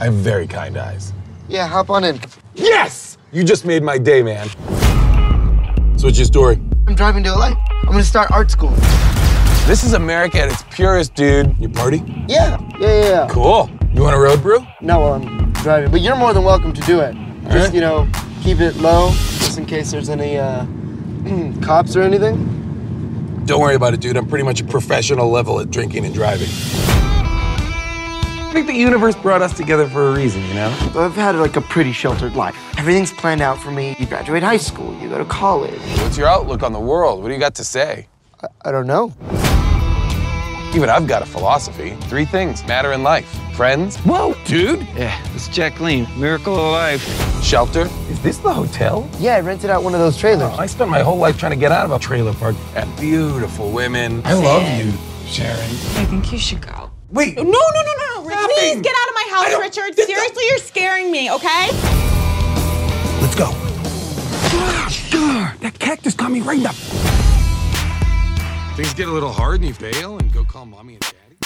I have very kind eyes. Yeah, hop on in. Yes! You just made my day, man. So what's your story? I'm driving to LA. I'm gonna start art school. This is America at its purest, dude. You party? Yeah, yeah, yeah. yeah. Cool. You want a road brew? No, well, I'm driving, but you're more than welcome to do it. Just Alright. you know, keep it low, just in case there's any uh, cops or anything. Don't worry about it, dude. I'm pretty much a professional level at drinking and driving. I think the universe brought us together for a reason, you know? I've had like a pretty sheltered life. Everything's planned out for me. You graduate high school, you go to college. What's your outlook on the world? What do you got to say? I, I don't know. Even I've got a philosophy. Three things matter in life friends, Whoa, dude! Yeah, it's Jacqueline, miracle of life. shelter. Is this the hotel? Yeah, I rented out one of those trailers. Oh, I spent my whole life trying to get out of a trailer park. And beautiful women. I love you, Sharon. I think you should go. Wait. No, no, no, no, no. Nothing. Please get out of my house, don't- Richard. Seriously, you're scaring me, okay? Let's go. That cactus got me right in the. Things get a little hard and you bail and go call mommy and daddy.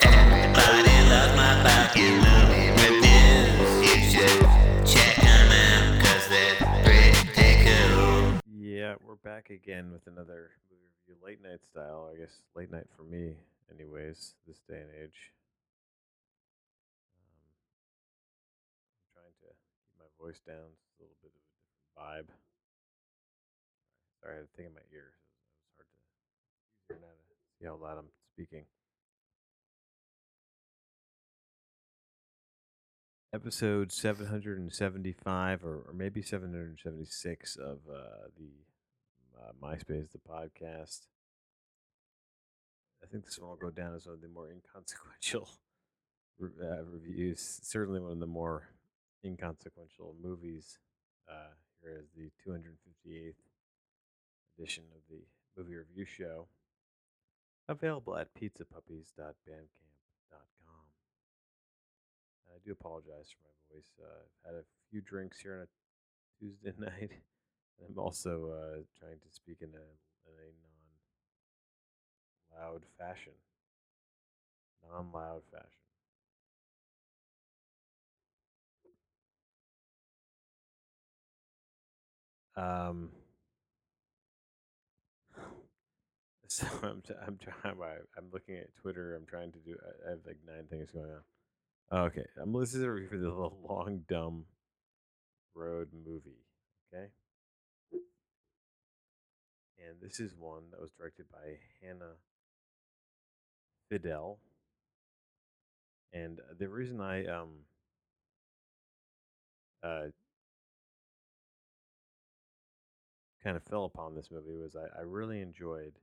Everybody loves my fucking movie reviews. You should check them out 'cause they're pretty cool. Yeah, we're back again with another review, late night style. I guess late night for me, anyways, this day and age. Um, I'm trying to keep my voice down. It's a little bit of a different vibe. Sorry, I had a thing in my ear. so It was hard to see how loud I'm speaking. Episode 775 or, or maybe 776 of uh, the uh, MySpace, the podcast. I think this one will go down as one of the more inconsequential uh, reviews. Certainly one of the more inconsequential movies. Uh, here is the 258th edition of the movie review show. Available at pizzapuppies.bandcamp.com. I do apologize for my voice. Uh, I've had a few drinks here on a Tuesday night. I'm also uh, trying to speak in a, in a non-loud fashion. Non-loud fashion. Um. So I'm t- I'm trying. I'm looking at Twitter. I'm trying to do. I- have like nine things going on. Okay, I'm review for the long dumb road movie. Okay, and this is one that was directed by Hannah Fidell. And uh, the reason I um uh kind of fell upon this movie was I, I really enjoyed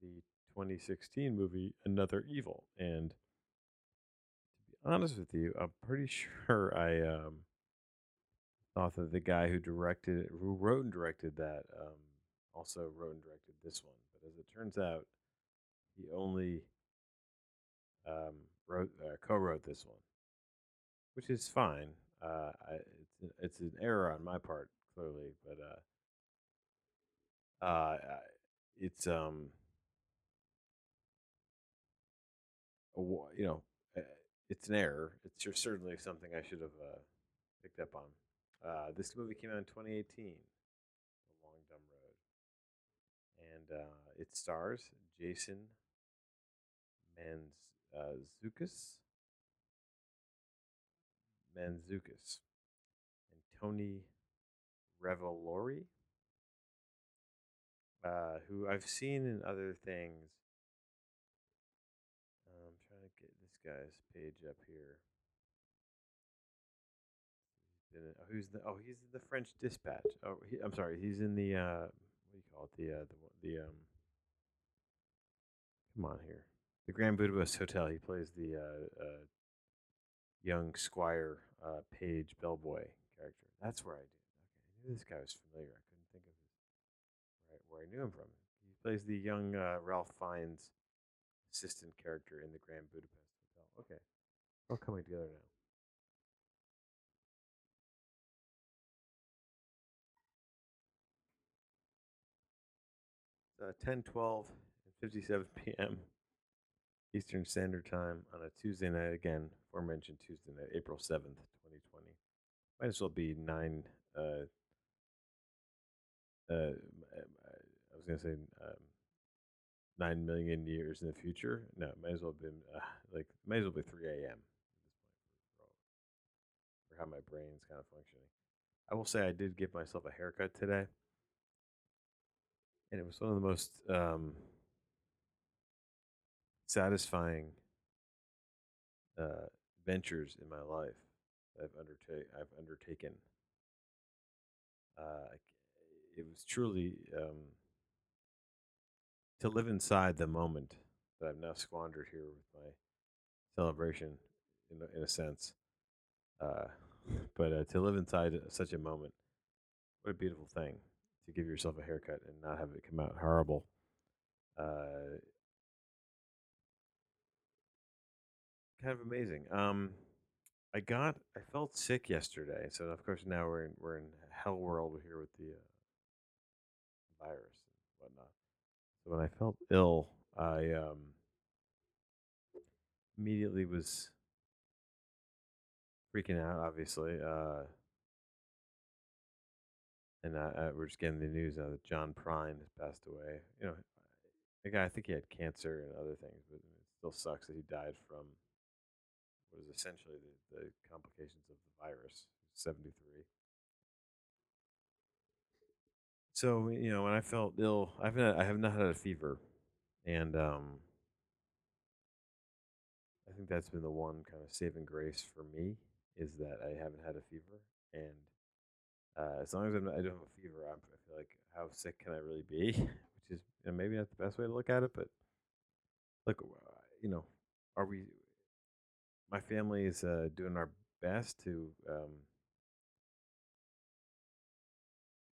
the 2016 movie Another Evil, and to be honest with you, I'm pretty sure I um thought that the guy who directed, who wrote and directed that, um, also wrote and directed this one. But as it turns out, he only um, wrote, uh, co-wrote this one, which is fine. Uh, I, it's a- it's an error on my part, clearly, but uh, uh, it's um, you know, uh, it's an error. It's certainly something I should have uh, picked up on. Uh, this movie came out in 2018, and uh, it stars Jason Mantzoukas, Mantzoukas, and Tony Revolori, uh, who I've seen in other things. Uh, I'm trying to get this guy's page up here. He's in- oh, who's the? Oh, he's in the French Dispatch. Oh, he, I'm sorry. He's in the uh, do you call it? The uh, the the um. Come on here, the Grand Budapest Hotel. He plays the uh, uh, young squire uh, page bellboy character. That's where I did. Okay, I knew this guy was familiar. I couldn't think of his right where I knew him from. He plays the young uh, Ralph Fiennes assistant character in the Grand Budapest Hotel. Okay, all coming together now. Uh, 10, 12, and 57 p.m. Eastern Standard Time on a Tuesday night. Again, aforementioned Tuesday night, April 7th, 2020. Might as well be nine. Uh, uh, I was going to say um, nine million years in the future. No, might as well been uh, like, might as well be 3 a.m. for how my brain's kind of functioning. I will say I did give myself a haircut today, and it was one of the most um, satisfying uh, ventures in my life I've undertaken. I've undertaken. Uh, it was truly um, to live inside the moment that I've now squandered here with my celebration, in a, in a sense. Uh, but uh, to live inside such a moment, what a beautiful thing to give yourself a haircut and not have it come out horrible. Uh, kind of amazing. Um, I got, I felt sick yesterday, so of course now we're in we're in hell world here with the uh, virus and whatnot. So when I felt ill, I um, immediately was freaking out, obviously. Uh, and I, I, we're just getting the news now that John Prine has passed away. You know, the guy, I think he had cancer and other things, but it still sucks that he died from what is essentially the, the complications of the virus. 73. So you know, when I felt ill, I've not, I have not had a fever, and um, I think that's been the one kind of saving grace for me is that I haven't had a fever, and uh, as long as I'm I don't have a fever, I'm, I feel like how sick can I really be? Which is you know, maybe not the best way to look at it, but look, uh, you know, are we? My family is uh, doing our best to um,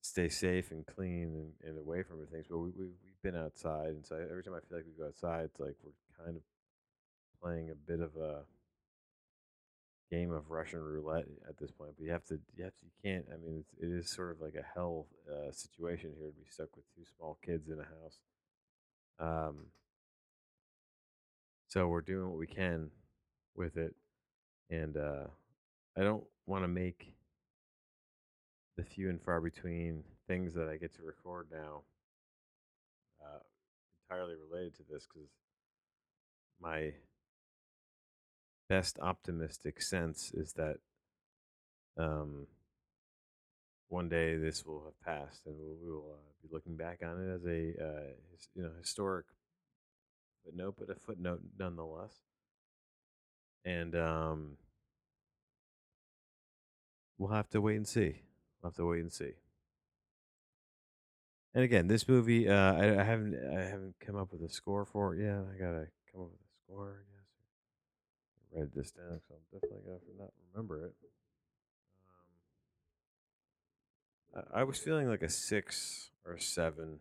stay safe and clean and, and away from things, but we, we we've been outside, and so every time I feel like we go outside, it's like we're kind of playing a bit of a game of Russian roulette at this point. But you have to, you have to, you can't. I mean, it's, it is sort of like a hell uh, situation here to be stuck with two small kids in a house. Um, so we're doing what we can with it, and uh, I don't want to make the few and far between things that I get to record now uh, entirely related to this because my best optimistic sense is that um, one day this will have passed and we'll, we will uh, be looking back on it as a uh, you know historic footnote, but a footnote nonetheless. And um, we'll have to wait and see. We'll have to wait and see. And again, this movie, uh, I, I haven't I haven't come up with a score for it yet. I gotta come up with a score. Write this down because I'm definitely gonna not remember it. Um, I, I was feeling like a six or a seven.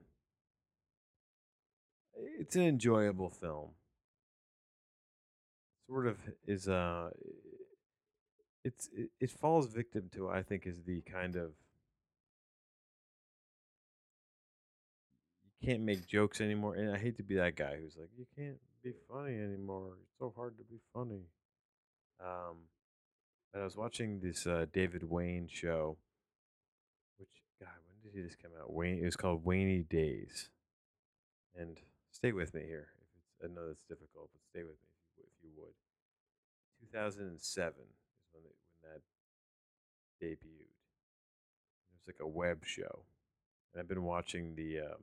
It's an enjoyable film. Sort of is uh, it's it, it falls victim to what I think is the kind of you can't make jokes anymore. And I hate to be that guy who's like, you can't be funny anymore. It's so hard to be funny. Um, I was watching this uh, David Wain show, which God, when did he just come out? Wain. It was called Wainy Days. And stay with me here. If it's, I know that's difficult, but stay with me if you, if you would. 2007 is when when that debuted. It was like a web show, and I've been watching the. Um,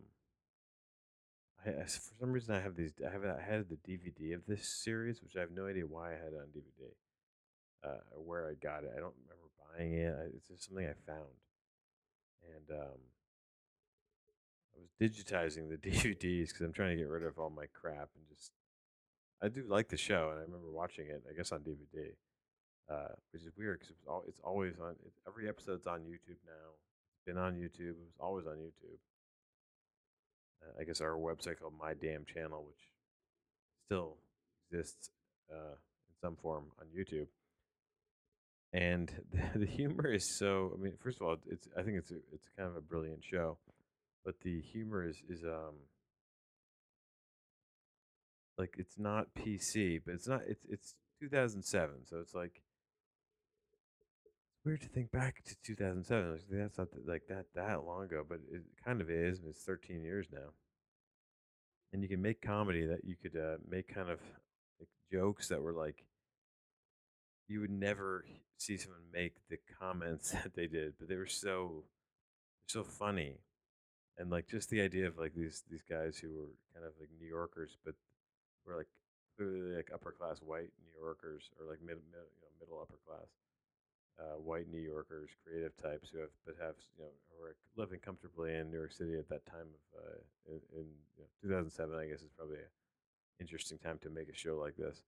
I, for some reason, I have these. I have I had the DVD of this series, which I have no idea why I had it on DVD, uh, where I got it. I don't remember buying it. It's just something I found, and um, I was digitizing the DVDs because I'm trying to get rid of all my crap and just. I do like the show, and I remember watching it. I guess on DVD, uh, which is weird because it's, al- it's always on. It, every episode's on YouTube now. It's been on YouTube. It was always on YouTube. Uh, I guess our website called My Damn Channel, which still exists uh, in some form on YouTube. And the, the humor is so. I mean, first of all, it's. I think it's. A, it's kind of a brilliant show, but the humor is is um like it's not PC, but it's not it's it's 2007, so it's like weird to think back to 2007. Like, that's not like that that long ago, but it kind of is. It's 13 years now, and you can make comedy that you could uh, make kind of like jokes that were like you would never see someone make the comments that they did, but they were so so funny, and like just the idea of like these these guys who were kind of like New Yorkers, but were like clearly like upper class white New Yorkers or like mid, mid you know middle upper class uh, white New Yorkers, creative types who have but have you know who are living comfortably in New York City at that time of uh, in, in you know, 2007. I guess is probably an interesting time to make a show like this.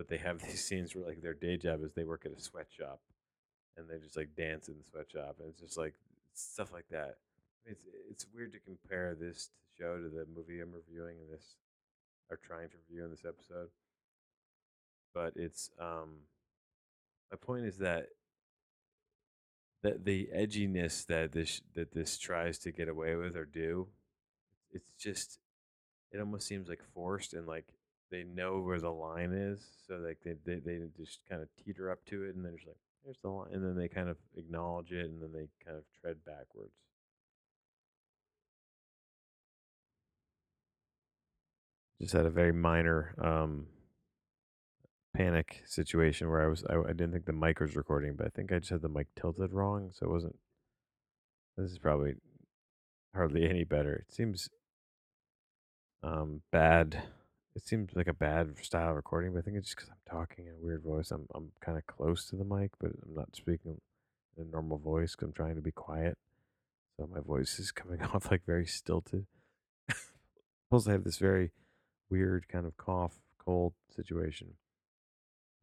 But they have these scenes where like their day job is they work at a sweatshop, and they just like dance in the sweatshop, and it's just like stuff like that. It's it's weird to compare this show to the movie I'm reviewing in this or trying to review in this episode. But it's um my point is that that the edginess that this that this tries to get away with or do, it's just it almost seems like forced and like they know where the line is, so like they they, they just kind of teeter up to it and then just like there's the line, and then they kind of acknowledge it and then they kind of tread backwards. Just had a very minor um, panic situation where I was I, I didn't think the mic was recording, but I think I just had the mic tilted wrong, so it wasn't. This is probably hardly any better. It seems um bad. It seems like a bad style of recording, but I think it's just because I'm talking in a weird voice. I'm I'm kind of close to the mic, but I'm not speaking in a normal voice 'cause I'm trying to be quiet. So my voice is coming off like very stilted. Plus, I have this very weird kind of cough, cold situation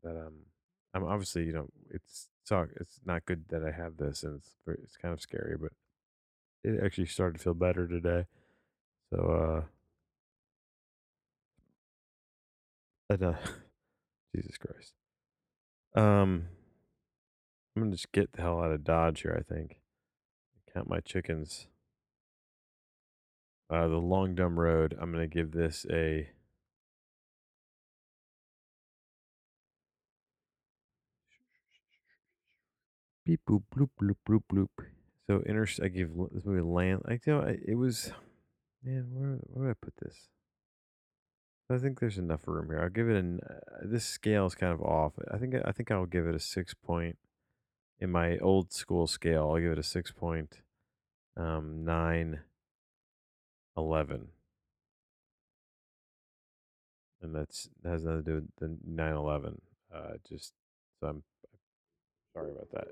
that um I'm obviously you know it's it's not good that I have this and it's it's kind of scary, but it actually started to feel better today. So uh, and, uh Jesus Christ. Um, I'm gonna just get the hell out of Dodge here. I think count my chickens. Uh, the long dumb road. I'm gonna give this a. Beep boop bloop bloop bloop bloop. So inter. I give this movie land. I you know I, it was. Man, where where do I put this? I think there's enough room here. I'll give it an. Uh, this scale is kind of off. I think I think I'll give it a six point. In my old school scale, I'll give it a six point um, nine eleven, and that's that has nothing to do with the nine eleven. Uh, just so I'm sorry about that.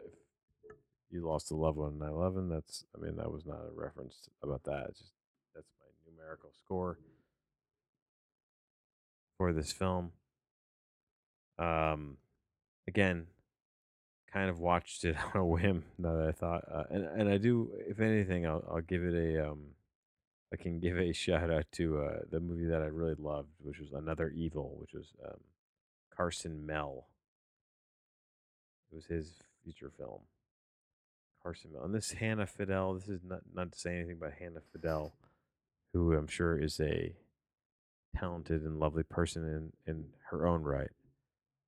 If you lost a loved one in nine eleven, that's I mean that was not a reference about that. It's just that's my numerical score for this film. Um, again, kind of watched it on a whim. Now that I thought, uh, and and I do, if anything, I'll I'll give it a um, I can give a shout out to uh, the movie that I really loved, which was Another Evil, which was um, Carson Mell. It was his feature film. Carson Mell, and this Hannah Fidell. This is not not to say anything about Hannah Fidell, who I'm sure is a talented and lovely person in in her own right,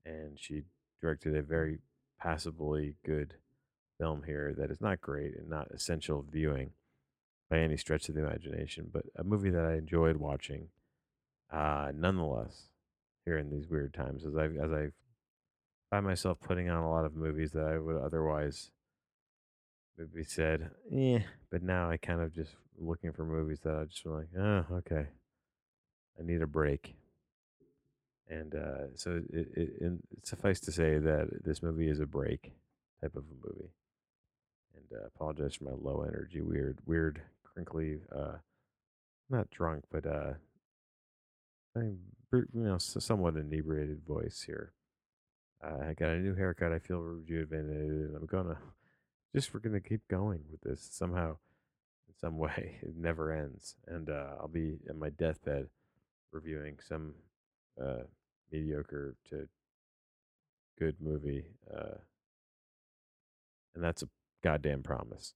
and she directed a very passably good film here that is not great and not essential viewing by any stretch of the imagination, but a movie that I enjoyed watching, uh, nonetheless. Here in these weird times, as I as I find myself putting on a lot of movies that I would otherwise maybe said, eh, but now I kind of just looking for movies that I just like, oh, okay, I need a break. And uh, so it, it, suffice to say that this movie is a break type of a movie. And uh, apologize for my low energy, weird, weird, crinkly, uh, not drunk, but uh, I'm you know somewhat inebriated voice here. Uh, I got a new haircut. I feel rejuvenated, and I'm gonna just we're gonna keep going with this somehow, in some way. It never ends, and uh, I'll be in my deathbed reviewing some uh, mediocre to good movie, uh, and that's a goddamn promise.